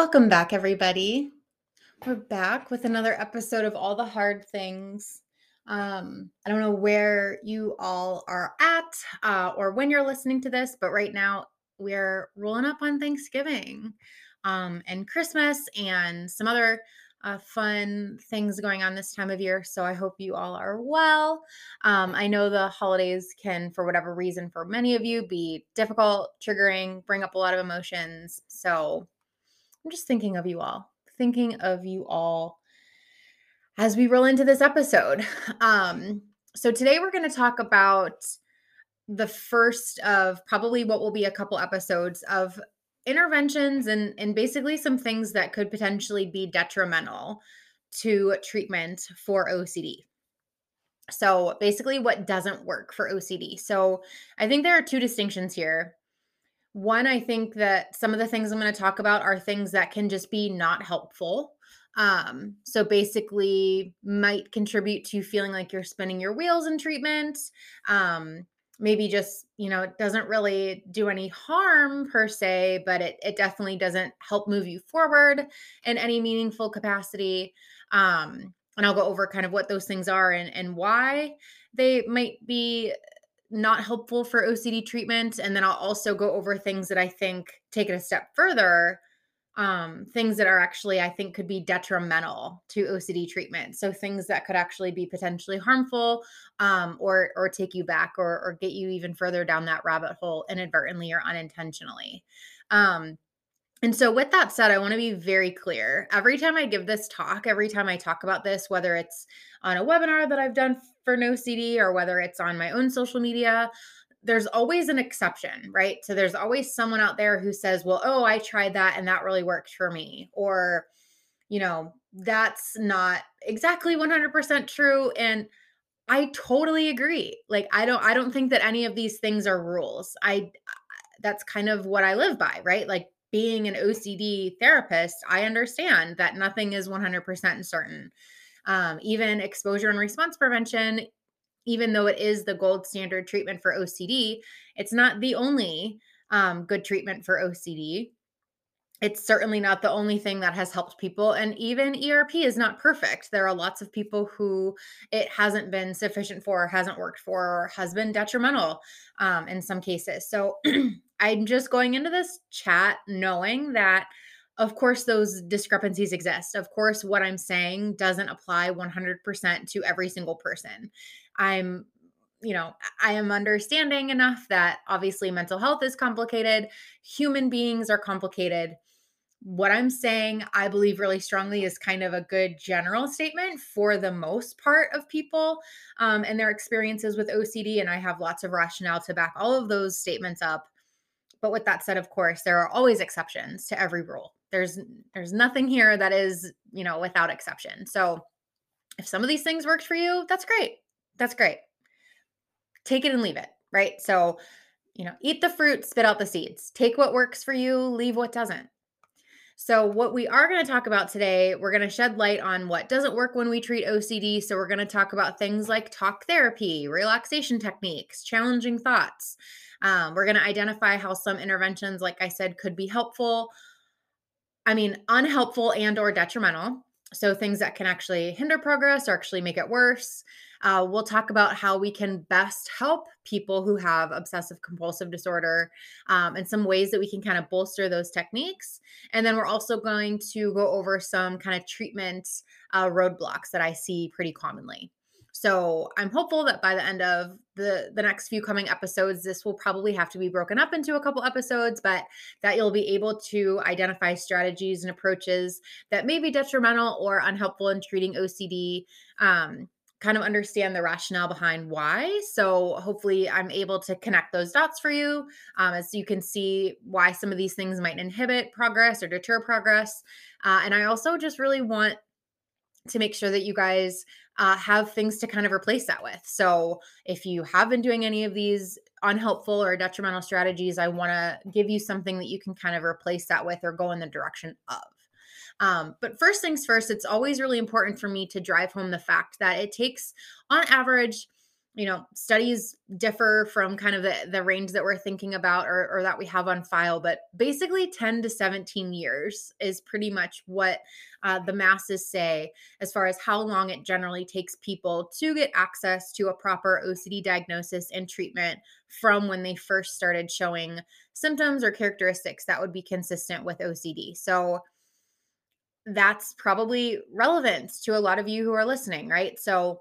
Welcome back, everybody. We're back with another episode of All the Hard Things. Um, I don't know where you all are at uh, or when you're listening to this, but right now we're rolling up on Thanksgiving um, and Christmas and some other uh, fun things going on this time of year. So I hope you all are well. Um, I know the holidays can, for whatever reason, for many of you, be difficult, triggering, bring up a lot of emotions. So I'm just thinking of you all, thinking of you all as we roll into this episode. Um, so today we're going to talk about the first of probably what will be a couple episodes of interventions and and basically some things that could potentially be detrimental to treatment for OCD. So basically what doesn't work for OCD. So I think there are two distinctions here. One, I think that some of the things I'm going to talk about are things that can just be not helpful. Um, so basically, might contribute to feeling like you're spinning your wheels in treatment. Um, maybe just, you know, it doesn't really do any harm per se, but it, it definitely doesn't help move you forward in any meaningful capacity. Um, and I'll go over kind of what those things are and, and why they might be not helpful for OCD treatment. And then I'll also go over things that I think take it a step further, um, things that are actually, I think, could be detrimental to OCD treatment. So things that could actually be potentially harmful um, or or take you back or or get you even further down that rabbit hole inadvertently or unintentionally. Um, and so, with that said, I want to be very clear. Every time I give this talk, every time I talk about this, whether it's on a webinar that I've done for NoCD or whether it's on my own social media, there's always an exception, right? So, there's always someone out there who says, well, oh, I tried that and that really worked for me. Or, you know, that's not exactly 100% true. And I totally agree. Like, I don't, I don't think that any of these things are rules. I, that's kind of what I live by, right? Like, being an OCD therapist, I understand that nothing is 100% certain. Um, even exposure and response prevention, even though it is the gold standard treatment for OCD, it's not the only um, good treatment for OCD. It's certainly not the only thing that has helped people. And even ERP is not perfect. There are lots of people who it hasn't been sufficient for, hasn't worked for, or has been detrimental um, in some cases. So I'm just going into this chat knowing that, of course, those discrepancies exist. Of course, what I'm saying doesn't apply 100% to every single person. I'm you know, I am understanding enough that obviously mental health is complicated, human beings are complicated. What I'm saying, I believe really strongly, is kind of a good general statement for the most part of people um, and their experiences with OCD. And I have lots of rationale to back all of those statements up. But with that said, of course, there are always exceptions to every rule. There's there's nothing here that is, you know, without exception. So if some of these things worked for you, that's great. That's great. Take it and leave it, right? So, you know, eat the fruit, spit out the seeds. Take what works for you, leave what doesn't. So, what we are going to talk about today, we're going to shed light on what doesn't work when we treat OCD. So, we're going to talk about things like talk therapy, relaxation techniques, challenging thoughts. Um, we're going to identify how some interventions, like I said, could be helpful. I mean, unhelpful and or detrimental. So, things that can actually hinder progress or actually make it worse. Uh, we'll talk about how we can best help people who have obsessive compulsive disorder um, and some ways that we can kind of bolster those techniques. And then we're also going to go over some kind of treatment uh, roadblocks that I see pretty commonly. So I'm hopeful that by the end of the the next few coming episodes, this will probably have to be broken up into a couple episodes, but that you'll be able to identify strategies and approaches that may be detrimental or unhelpful in treating OCD. Um, kind of understand the rationale behind why. So hopefully, I'm able to connect those dots for you, um, as you can see why some of these things might inhibit progress or deter progress. Uh, and I also just really want to make sure that you guys uh, have things to kind of replace that with. So if you have been doing any of these unhelpful or detrimental strategies, I want to give you something that you can kind of replace that with or go in the direction of. Um, but first things first, it's always really important for me to drive home the fact that it takes, on average, you know studies differ from kind of the, the range that we're thinking about or, or that we have on file but basically 10 to 17 years is pretty much what uh, the masses say as far as how long it generally takes people to get access to a proper ocd diagnosis and treatment from when they first started showing symptoms or characteristics that would be consistent with ocd so that's probably relevant to a lot of you who are listening right? So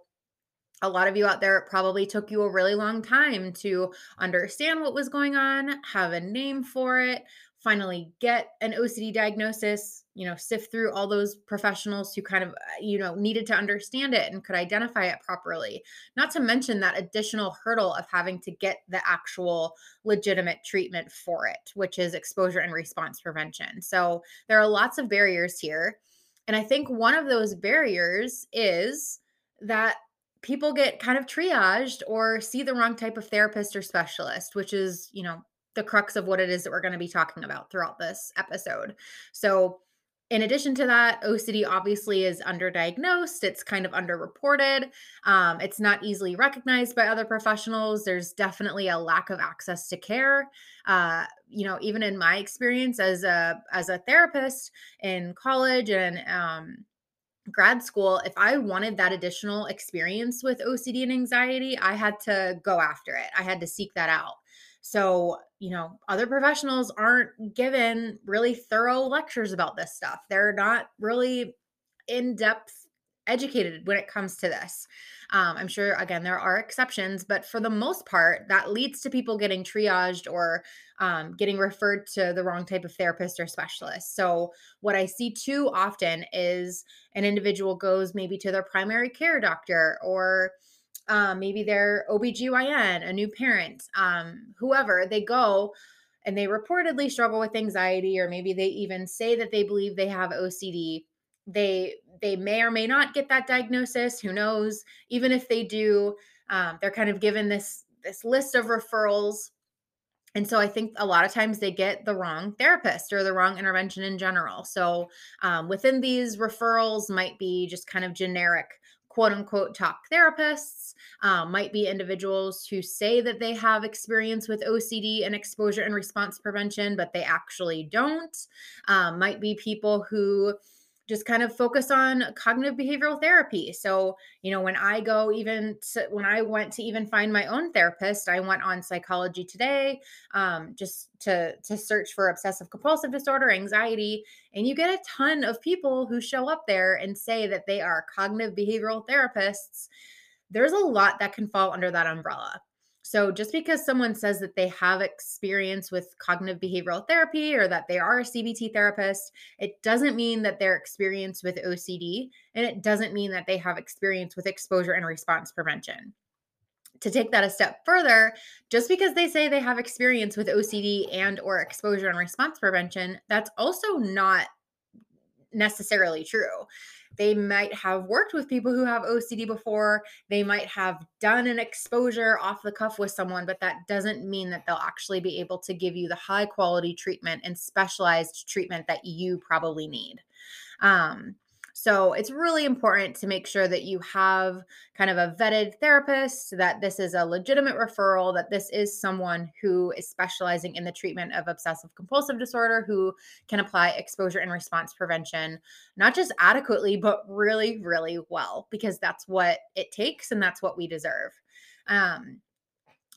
a lot of you out there, probably took you a really long time to understand what was going on, have a name for it, finally get an OCD diagnosis, you know, sift through all those professionals who kind of, uh, you know, needed to understand it and could identify it properly. Not to mention that additional hurdle of having to get the actual legitimate treatment for it, which is exposure and response prevention. So there are lots of barriers here. And I think one of those barriers is that people get kind of triaged or see the wrong type of therapist or specialist, which is, you know, the crux of what it is that we're going to be talking about throughout this episode. So, in addition to that, OCD obviously is underdiagnosed. It's kind of underreported. Um, it's not easily recognized by other professionals. There's definitely a lack of access to care. Uh, you know, even in my experience as a as a therapist in college and um, grad school, if I wanted that additional experience with OCD and anxiety, I had to go after it. I had to seek that out. So, you know, other professionals aren't given really thorough lectures about this stuff. They're not really in depth educated when it comes to this. Um, I'm sure, again, there are exceptions, but for the most part, that leads to people getting triaged or um, getting referred to the wrong type of therapist or specialist. So, what I see too often is an individual goes maybe to their primary care doctor or um, maybe their OBGYN, a new parent, um, whoever, they go and they reportedly struggle with anxiety, or maybe they even say that they believe they have OCD they they may or may not get that diagnosis who knows? Even if they do um, they're kind of given this this list of referrals. And so i think a lot of times they get the wrong therapist or the wrong intervention in general. So um, within these referrals might be just kind of generic quote unquote top therapists um, might be individuals who say that they have experience with ocd and exposure and response prevention but they actually don't. Um, might be people who just kind of focus on cognitive behavioral therapy. So, you know, when I go even to, when I went to even find my own therapist, I went on Psychology Today um, just to to search for obsessive compulsive disorder, anxiety, and you get a ton of people who show up there and say that they are cognitive behavioral therapists. There's a lot that can fall under that umbrella. So, just because someone says that they have experience with cognitive behavioral therapy or that they are a CBT therapist, it doesn't mean that they're experienced with OCD and it doesn't mean that they have experience with exposure and response prevention. To take that a step further, just because they say they have experience with OCD and or exposure and response prevention, that's also not necessarily true. They might have worked with people who have OCD before. They might have done an exposure off the cuff with someone, but that doesn't mean that they'll actually be able to give you the high quality treatment and specialized treatment that you probably need. Um, So it's really important to make sure that you have kind of a vetted therapist, that this is a legitimate referral, that this is someone who is specializing in the treatment of obsessive compulsive disorder, who can apply exposure and response prevention, not just adequately, but really, really well, because that's what it takes and that's what we deserve. Um,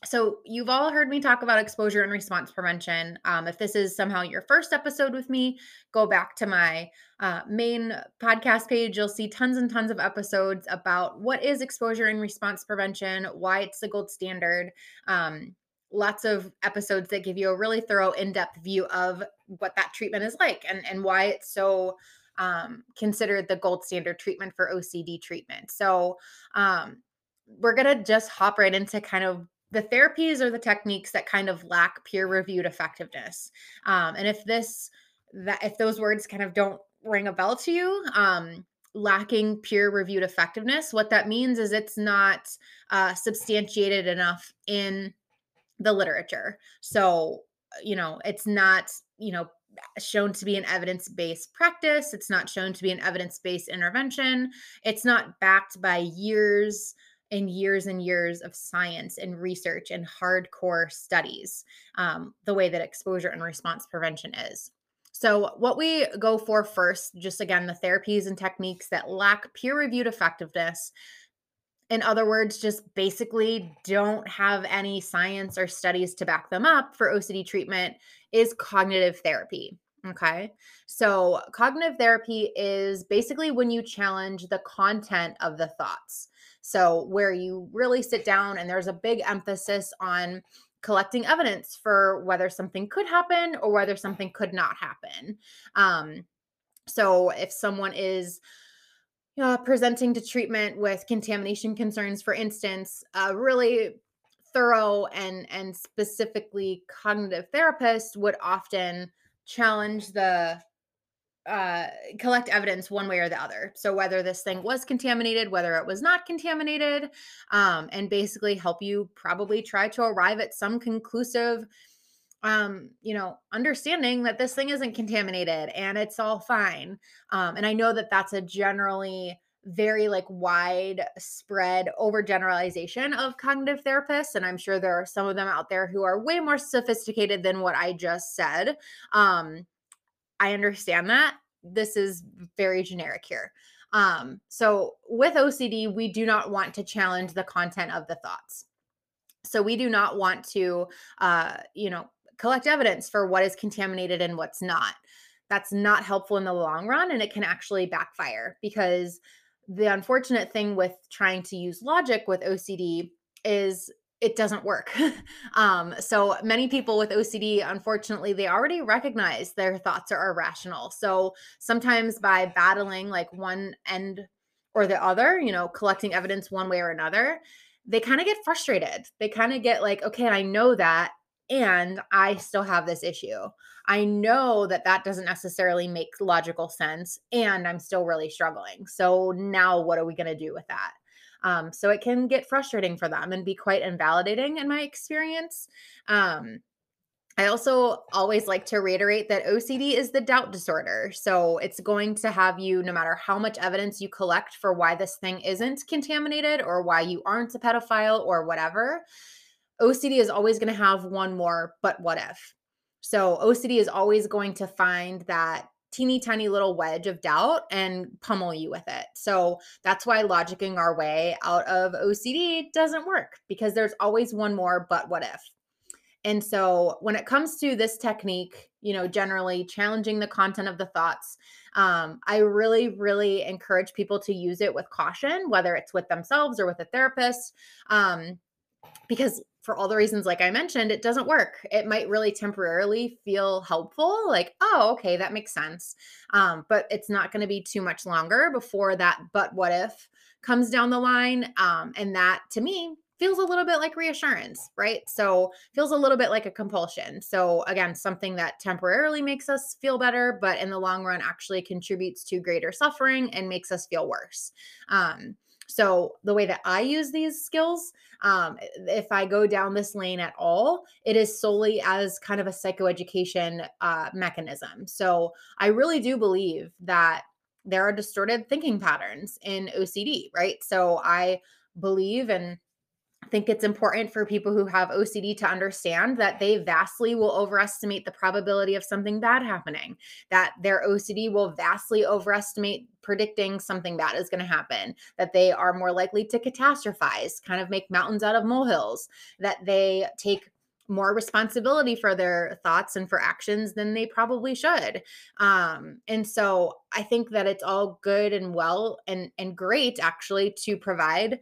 so, you've all heard me talk about exposure and response prevention. Um, if this is somehow your first episode with me, go back to my uh, main podcast page. You'll see tons and tons of episodes about what is exposure and response prevention, why it's the gold standard. Um, lots of episodes that give you a really thorough, in depth view of what that treatment is like and, and why it's so um, considered the gold standard treatment for OCD treatment. So, um, we're going to just hop right into kind of the therapies or the techniques that kind of lack peer reviewed effectiveness. Um, and if this, that if those words kind of don't ring a bell to you, um, lacking peer reviewed effectiveness, what that means is it's not uh, substantiated enough in the literature. So, you know, it's not, you know, shown to be an evidence based practice. It's not shown to be an evidence based intervention. It's not backed by years and years and years of science and research and hardcore studies, um, the way that exposure and response prevention is. So, what we go for first, just again, the therapies and techniques that lack peer reviewed effectiveness. In other words, just basically don't have any science or studies to back them up for OCD treatment is cognitive therapy. Okay. So, cognitive therapy is basically when you challenge the content of the thoughts. So, where you really sit down and there's a big emphasis on collecting evidence for whether something could happen or whether something could not happen. Um, so, if someone is uh, presenting to treatment with contamination concerns, for instance, a really thorough and and specifically cognitive therapist would often challenge the uh, collect evidence one way or the other. So whether this thing was contaminated, whether it was not contaminated, um, and basically help you probably try to arrive at some conclusive, um, you know, understanding that this thing isn't contaminated and it's all fine. Um, and I know that that's a generally very like widespread overgeneralization of cognitive therapists and i'm sure there are some of them out there who are way more sophisticated than what i just said um I understand that. This is very generic here. Um, so with OCD, we do not want to challenge the content of the thoughts. So we do not want to, uh, you know, collect evidence for what is contaminated and what's not. That's not helpful in the long run, and it can actually backfire because the unfortunate thing with trying to use logic with OCD is it doesn't work. um, so many people with OCD, unfortunately, they already recognize their thoughts are irrational. So sometimes by battling like one end or the other, you know, collecting evidence one way or another, they kind of get frustrated. They kind of get like, okay, I know that. And I still have this issue. I know that that doesn't necessarily make logical sense. And I'm still really struggling. So now what are we going to do with that? Um, so it can get frustrating for them and be quite invalidating in my experience. Um, I also always like to reiterate that OCD is the doubt disorder. So it's going to have you, no matter how much evidence you collect for why this thing isn't contaminated or why you aren't a pedophile or whatever, OCD is always going to have one more, but what if? So OCD is always going to find that teeny tiny little wedge of doubt and pummel you with it. So that's why logicking our way out of OCD doesn't work because there's always one more, but what if? And so when it comes to this technique, you know, generally challenging the content of the thoughts, um, I really, really encourage people to use it with caution, whether it's with themselves or with a therapist. Um, because for all the reasons like I mentioned, it doesn't work. It might really temporarily feel helpful, like, oh, okay, that makes sense. Um, but it's not going to be too much longer before that, but what if comes down the line. Um, and that to me feels a little bit like reassurance, right? So feels a little bit like a compulsion. So again, something that temporarily makes us feel better, but in the long run actually contributes to greater suffering and makes us feel worse. Um, so the way that I use these skills, um, if I go down this lane at all, it is solely as kind of a psychoeducation uh, mechanism. So I really do believe that there are distorted thinking patterns in OCD, right? So I believe and think it's important for people who have OCD to understand that they vastly will overestimate the probability of something bad happening, that their OCD will vastly overestimate predicting something bad is going to happen, that they are more likely to catastrophize, kind of make mountains out of molehills, that they take more responsibility for their thoughts and for actions than they probably should. Um, and so I think that it's all good and well and and great actually to provide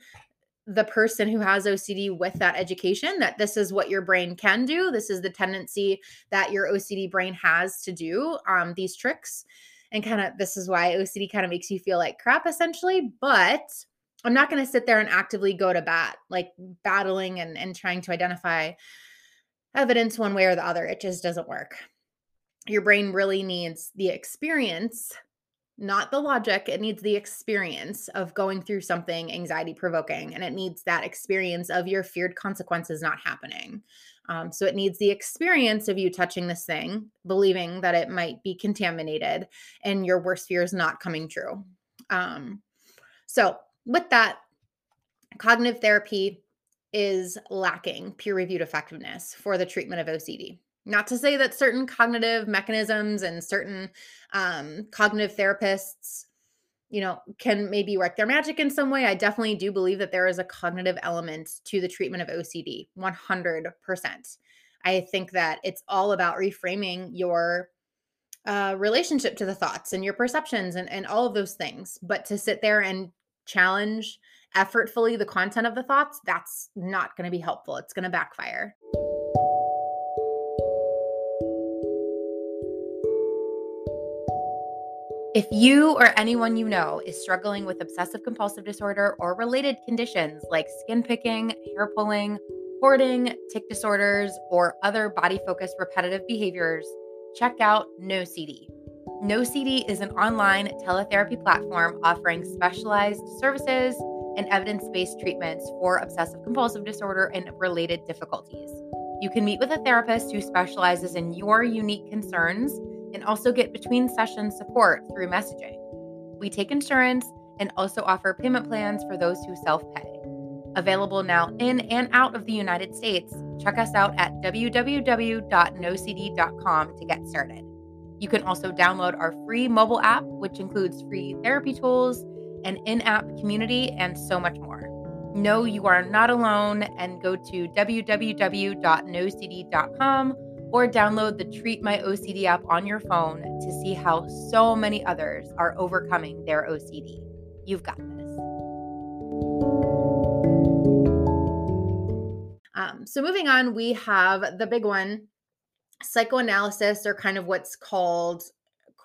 the person who has OCD with that education that this is what your brain can do. This is the tendency that your OCD brain has to do um, these tricks. And kind of this is why OCD kind of makes you feel like crap essentially. But I'm not going to sit there and actively go to bat, like battling and, and trying to identify evidence one way or the other. It just doesn't work. Your brain really needs the experience, not the logic. It needs the experience of going through something anxiety provoking, and it needs that experience of your feared consequences not happening. Um, so it needs the experience of you touching this thing, believing that it might be contaminated, and your worst fears not coming true. Um, so, with that, cognitive therapy is lacking peer reviewed effectiveness for the treatment of OCD. Not to say that certain cognitive mechanisms and certain um, cognitive therapists, you know, can maybe work their magic in some way. I definitely do believe that there is a cognitive element to the treatment of OCD, 100%. I think that it's all about reframing your uh, relationship to the thoughts and your perceptions and, and all of those things. But to sit there and challenge effortfully the content of the thoughts, that's not going to be helpful. It's going to backfire. If you or anyone you know is struggling with obsessive compulsive disorder or related conditions like skin picking, hair pulling, hoarding, tic disorders, or other body focused repetitive behaviors, check out NoCD. NoCD is an online teletherapy platform offering specialized services and evidence based treatments for obsessive compulsive disorder and related difficulties. You can meet with a therapist who specializes in your unique concerns and also get between session support through messaging. We take insurance and also offer payment plans for those who self pay. Available now in and out of the United States, check us out at www.nocd.com to get started. You can also download our free mobile app, which includes free therapy tools an in app community, and so much more. Know you are not alone and go to www.nocd.com or download the Treat My OCD app on your phone to see how so many others are overcoming their OCD. You've got this. Um, so, moving on, we have the big one psychoanalysis, or kind of what's called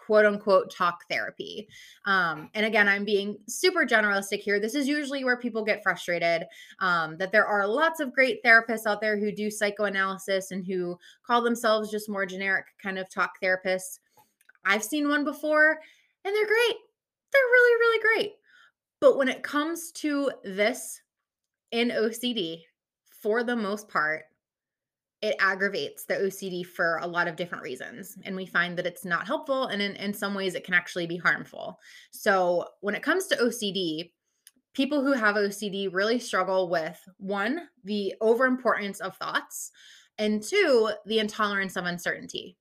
quote unquote talk therapy. Um, and again, I'm being super generalistic here. This is usually where people get frustrated um, that there are lots of great therapists out there who do psychoanalysis and who call themselves just more generic kind of talk therapists. I've seen one before and they're great. They're really, really great. But when it comes to this in OCD, for the most part, it aggravates the OCD for a lot of different reasons. And we find that it's not helpful. And in, in some ways, it can actually be harmful. So, when it comes to OCD, people who have OCD really struggle with one, the overimportance of thoughts, and two, the intolerance of uncertainty.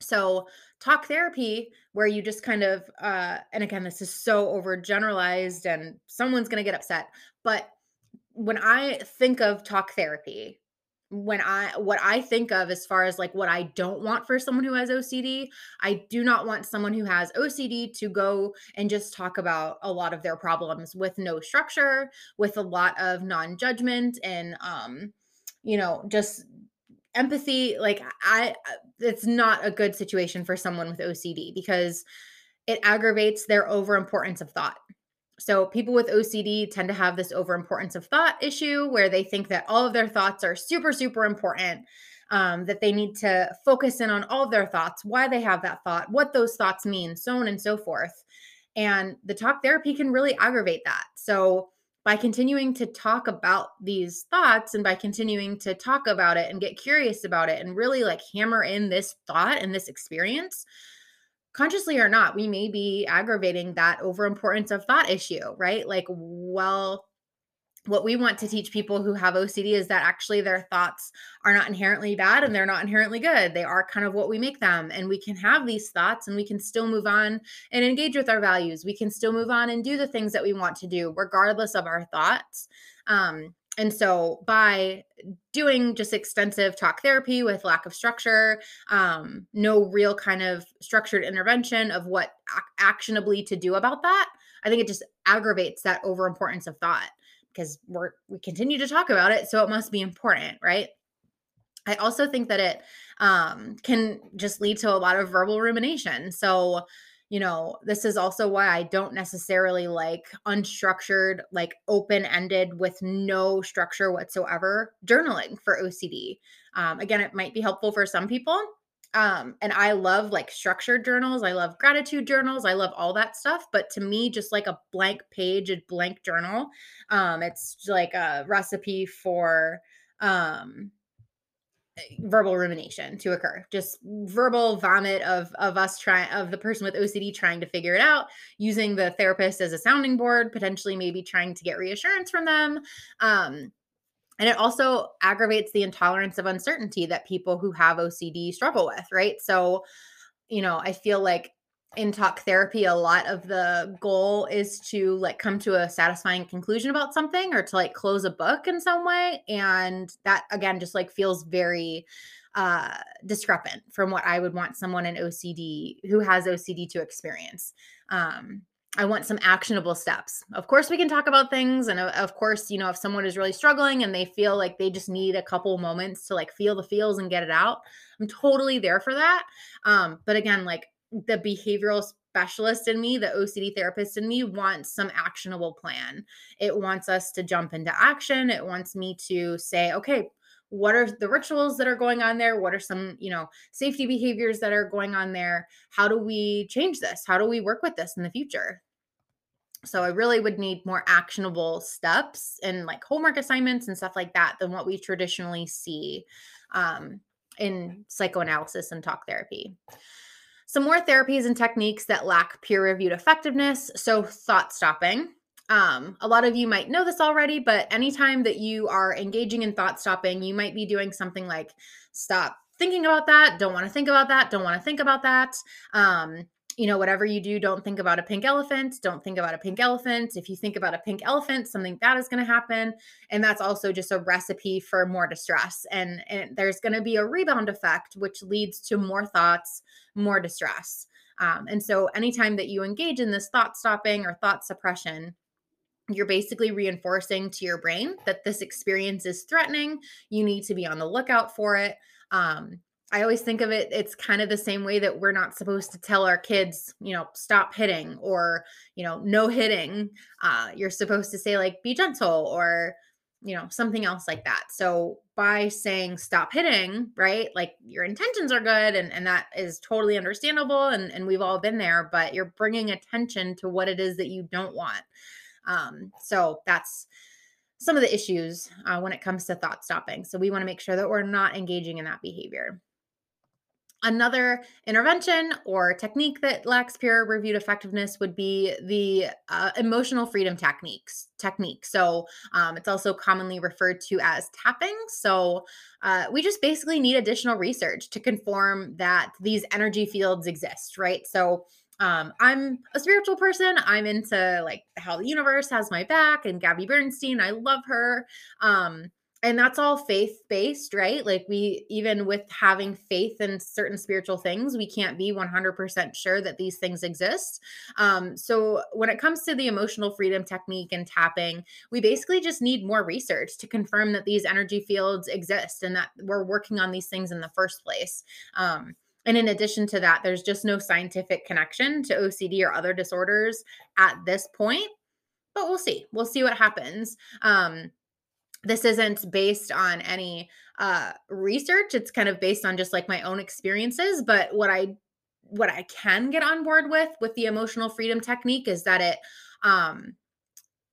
So, talk therapy, where you just kind of, uh, and again, this is so overgeneralized and someone's going to get upset, but when I think of talk therapy, when I what I think of as far as like what I don't want for someone who has OCD, I do not want someone who has OCD to go and just talk about a lot of their problems with no structure, with a lot of non-judgment and um you know, just empathy like I it's not a good situation for someone with OCD because it aggravates their overimportance of thought. So, people with OCD tend to have this overimportance of thought issue where they think that all of their thoughts are super, super important, um, that they need to focus in on all of their thoughts, why they have that thought, what those thoughts mean, so on and so forth. And the talk therapy can really aggravate that. So, by continuing to talk about these thoughts and by continuing to talk about it and get curious about it and really like hammer in this thought and this experience, consciously or not, we may be aggravating that overimportance of thought issue, right? Like, well, what we want to teach people who have OCD is that actually their thoughts are not inherently bad and they're not inherently good. They are kind of what we make them. And we can have these thoughts and we can still move on and engage with our values. We can still move on and do the things that we want to do, regardless of our thoughts. Um, and so by doing just extensive talk therapy with lack of structure, um, no real kind of structured intervention of what ac- actionably to do about that, I think it just aggravates that overimportance of thought because we're we continue to talk about it so it must be important right? I also think that it um, can just lead to a lot of verbal rumination. So you know this is also why i don't necessarily like unstructured like open ended with no structure whatsoever journaling for ocd um, again it might be helpful for some people um, and I love like structured journals. I love gratitude journals. I love all that stuff. But to me, just like a blank page, a blank journal, um, it's like a recipe for um, verbal rumination to occur just verbal vomit of of us trying of the person with ocd trying to figure it out using the therapist as a sounding board potentially maybe trying to get reassurance from them um and it also aggravates the intolerance of uncertainty that people who have OCD struggle with, right? So, you know, I feel like in talk therapy a lot of the goal is to like come to a satisfying conclusion about something or to like close a book in some way and that again just like feels very uh discrepant from what I would want someone in OCD who has OCD to experience. Um I want some actionable steps. Of course, we can talk about things. And uh, of course, you know, if someone is really struggling and they feel like they just need a couple moments to like feel the feels and get it out, I'm totally there for that. Um, but again, like the behavioral specialist in me, the OCD therapist in me wants some actionable plan. It wants us to jump into action. It wants me to say, okay, what are the rituals that are going on there? What are some you know safety behaviors that are going on there? How do we change this? How do we work with this in the future? So i really would need more actionable steps and like homework assignments and stuff like that than what we traditionally see um, in psychoanalysis and talk therapy some more therapies and techniques that lack peer reviewed effectiveness so thought stopping um, a lot of you might know this already, but anytime that you are engaging in thought stopping, you might be doing something like stop thinking about that, don't want to think about that, don't want to think about that. Um, you know, whatever you do, don't think about a pink elephant. Don't think about a pink elephant. If you think about a pink elephant, something bad is going to happen. And that's also just a recipe for more distress. And, and there's going to be a rebound effect, which leads to more thoughts, more distress. Um, and so, anytime that you engage in this thought stopping or thought suppression, you're basically reinforcing to your brain that this experience is threatening. You need to be on the lookout for it. Um, I always think of it, it's kind of the same way that we're not supposed to tell our kids, you know, stop hitting or, you know, no hitting. Uh, you're supposed to say, like, be gentle or, you know, something else like that. So by saying stop hitting, right? Like your intentions are good and, and that is totally understandable. And, and we've all been there, but you're bringing attention to what it is that you don't want. Um, so that's some of the issues uh, when it comes to thought stopping. So we want to make sure that we're not engaging in that behavior. Another intervention or technique that lacks peer reviewed effectiveness would be the uh, emotional freedom techniques technique. So um, it's also commonly referred to as tapping. So uh, we just basically need additional research to confirm that these energy fields exist, right? So um, I'm a spiritual person. I'm into like how the universe has my back and Gabby Bernstein. I love her. Um, and that's all faith based, right? Like we even with having faith in certain spiritual things, we can't be 100% sure that these things exist. Um, so when it comes to the emotional freedom technique and tapping, we basically just need more research to confirm that these energy fields exist and that we're working on these things in the first place. Um, and in addition to that, there's just no scientific connection to OCD or other disorders at this point. But we'll see. We'll see what happens. Um, this isn't based on any uh, research. It's kind of based on just like my own experiences. But what I what I can get on board with with the emotional freedom technique is that it um,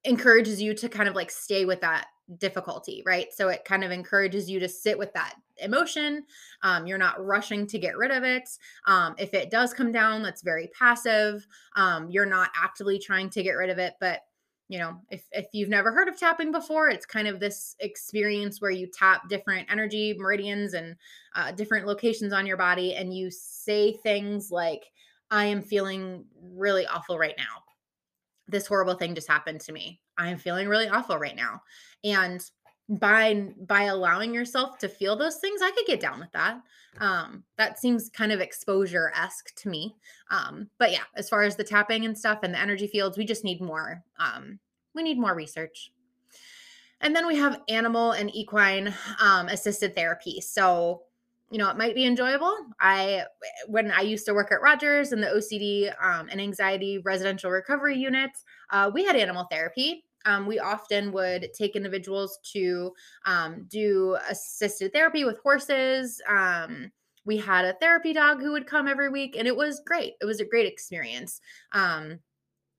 encourages you to kind of like stay with that difficulty, right? So it kind of encourages you to sit with that emotion. Um, you're not rushing to get rid of it. Um, if it does come down, that's very passive. Um, you're not actively trying to get rid of it, but you know, if if you've never heard of tapping before, it's kind of this experience where you tap different energy meridians and uh, different locations on your body, and you say things like, "I am feeling really awful right now. This horrible thing just happened to me. I am feeling really awful right now." And by by allowing yourself to feel those things, I could get down with that. Um, that seems kind of exposure esque to me. Um, but yeah, as far as the tapping and stuff and the energy fields, we just need more. Um, we need more research. And then we have animal and equine um, assisted therapy. So, you know, it might be enjoyable. I, when I used to work at Rogers in the OCD um, and anxiety residential recovery units, uh, we had animal therapy. Um, we often would take individuals to um, do assisted therapy with horses. Um, we had a therapy dog who would come every week, and it was great. It was a great experience. Um,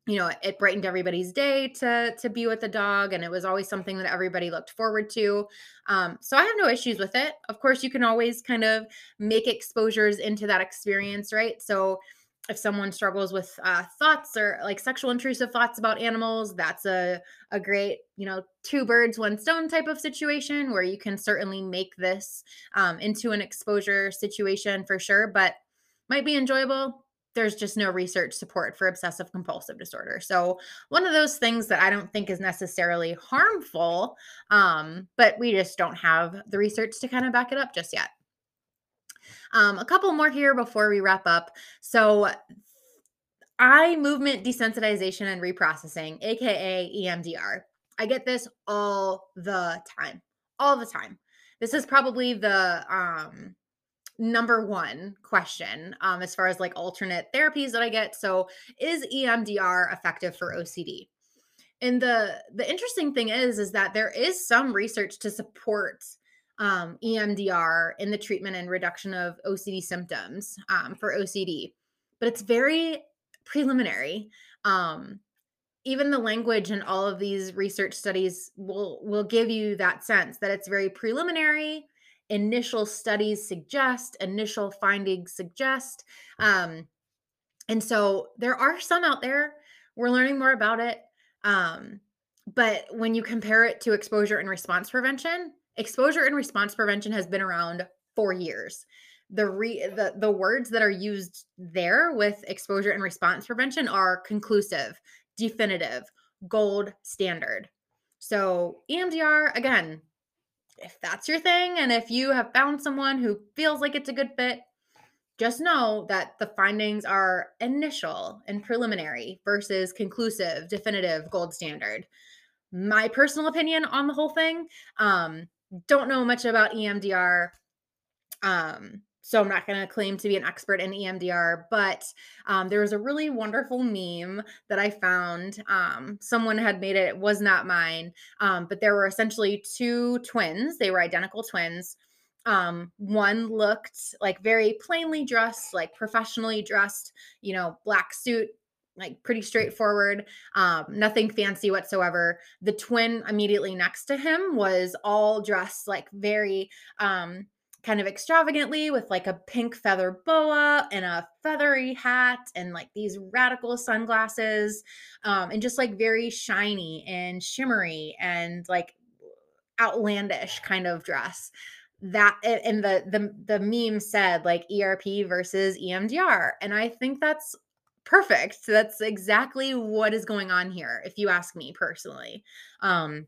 you know, it brightened everybody's day to to be with the dog, and it was always something that everybody looked forward to. Um, so I have no issues with it. Of course, you can always kind of make exposures into that experience, right? So if someone struggles with uh, thoughts or like sexual intrusive thoughts about animals that's a, a great you know two birds one stone type of situation where you can certainly make this um, into an exposure situation for sure but might be enjoyable. There's just no research support for obsessive compulsive disorder. So one of those things that i don't think is necessarily harmful um, but we just don't have the research to kind of back it up just yet um, a couple more here before we wrap up. So, eye movement desensitization and reprocessing, aka EMDR. I get this all the time, all the time. This is probably the um, number one question um, as far as like alternate therapies that I get. So, is EMDR effective for OCD? And the the interesting thing is, is that there is some research to support um, EMDR in the treatment and reduction of OCD symptoms um, for OCD, but it's very preliminary. Um, even the language in all of these research studies will will give you that sense that it's very preliminary. Initial studies suggest, initial findings suggest, um, and so there are some out there. We're learning more about it. Um, but when you compare it to exposure and response prevention, exposure and response prevention has been around for years. The re the, the words that are used there with exposure and response prevention are conclusive definitive gold standard. So emdr again if that's your thing and if you have found someone who feels like it's a good fit just know that the findings are initial and preliminary versus conclusive definitive gold standard. My personal opinion on the whole thing um don't know much about EMDR. Um, so I'm not going to claim to be an expert in EMDR, but um, there was a really wonderful meme that I found. Um, someone had made it; it was not mine, um, but there were essentially two twins. They were identical twins. Um, one looked like very plainly dressed, like professionally dressed, you know, black suit, like pretty straightforward, um, nothing fancy whatsoever. The twin immediately next to him was all dressed like very um, kind of extravagantly with like a pink feather boa and a feathery hat and like these radical sunglasses um, and just like very shiny and shimmery and like outlandish kind of dress that and the the the meme said like ERP versus EMDR and I think that's perfect. So That's exactly what is going on here, if you ask me personally. Um,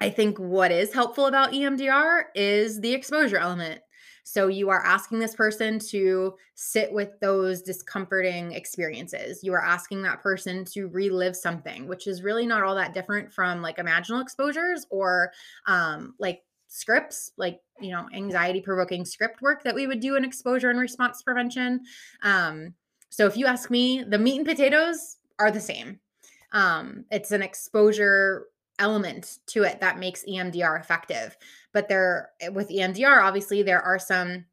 I think what is helpful about EMDR is the exposure element. So you are asking this person to sit with those discomforting experiences. You are asking that person to relive something, which is really not all that different from like imaginal exposures or um, like scripts, like, you know, anxiety provoking script work that we would do in exposure and response prevention. Um, so if you ask me, the meat and potatoes are the same. Um, it's an exposure element to it that makes EMDR effective. But there with EMDR, obviously there are some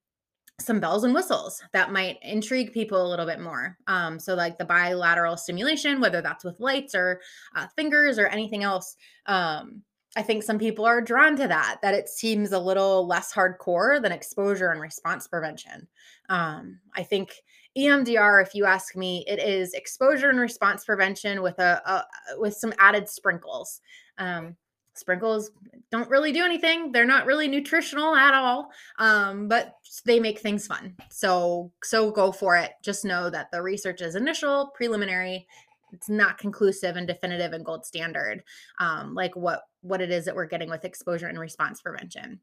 some bells and whistles that might intrigue people a little bit more. Um, so like the bilateral stimulation, whether that's with lights or uh, fingers or anything else. Um, I think some people are drawn to that, that it seems a little less hardcore than exposure and response prevention. Um, I think EMDR, if you ask me, it is exposure and response prevention with a, a with some added sprinkles. Um, sprinkles don't really do anything; they're not really nutritional at all, um, but they make things fun. So so go for it. Just know that the research is initial, preliminary, it's not conclusive and definitive and gold standard um, like what what it is that we're getting with exposure and response prevention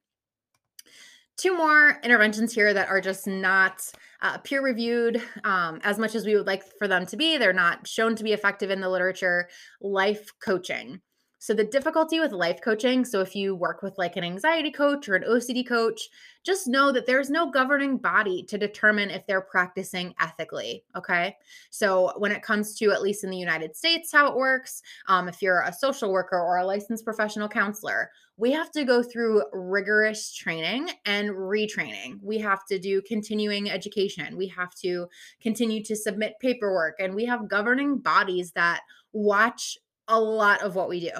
two more interventions here that are just not uh, peer reviewed um, as much as we would like for them to be. They're not shown to be effective in the literature. Life coaching so, the difficulty with life coaching so, if you work with like an anxiety coach or an OCD coach, just know that there's no governing body to determine if they're practicing ethically. Okay. So, when it comes to, at least in the United States, how it works, um, if you're a social worker or a licensed professional counselor, we have to go through rigorous training and retraining. We have to do continuing education. We have to continue to submit paperwork, and we have governing bodies that watch a lot of what we do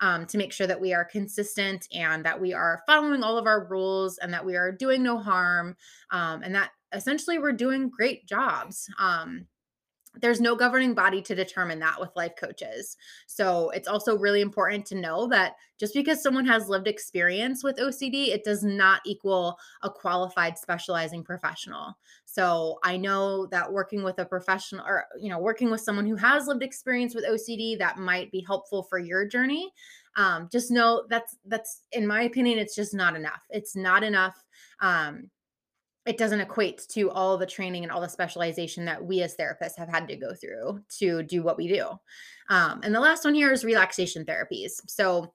um, to make sure that we are consistent and that we are following all of our rules and that we are doing no harm um, and that essentially we're doing great jobs. Um, there's no governing body to determine that with life coaches. So it's also really important to know that just because someone has lived experience with OCD, it does not equal a qualified specializing professional. So I know that working with a professional or you know working with someone who has lived experience with OCD that might be helpful for your journey. Um, just know that's that's in my opinion, it's just not enough. It's not enough. Um, it doesn't equate to all the training and all the specialization that we as therapists have had to go through to do what we do. Um, and the last one here is relaxation therapies. So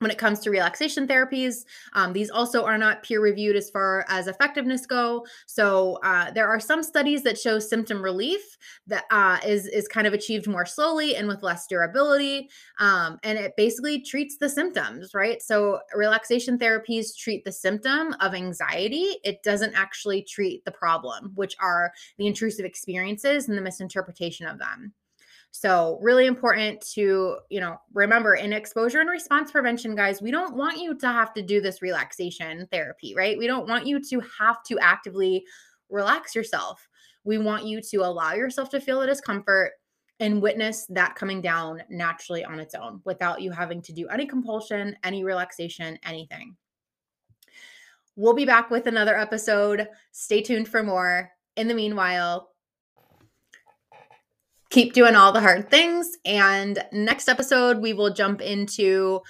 when it comes to relaxation therapies. Um, these also are not peer reviewed as far as effectiveness go. So uh, there are some studies that show symptom relief that uh, is is kind of achieved more slowly and with less durability, um, and it basically treats the symptoms, right? So relaxation therapies treat the symptom of anxiety. It doesn't actually treat the problem, which are the intrusive experiences and the misinterpretation of them. So, really important to, you know, remember in exposure and response prevention, guys, we don't want you to have to do this relaxation therapy, right? We don't want you to have to actively relax yourself. We want you to allow yourself to feel the discomfort and witness that coming down naturally on its own without you having to do any compulsion, any relaxation, anything. We'll be back with another episode. Stay tuned for more. In the meanwhile, keep doing all the hard things. And next episode, we will jump into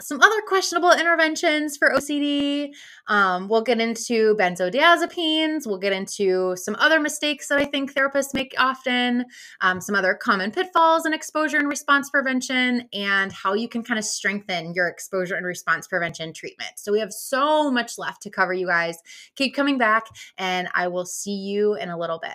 some other questionable interventions for OCD. Um, we'll get into benzodiazepines. We'll get into some other mistakes that I think therapists make often, um, some other common pitfalls in exposure and response prevention, and how you can kind of strengthen your exposure and response prevention treatment. So we have so much left to cover, you guys. Keep coming back, and I will see you in a little bit.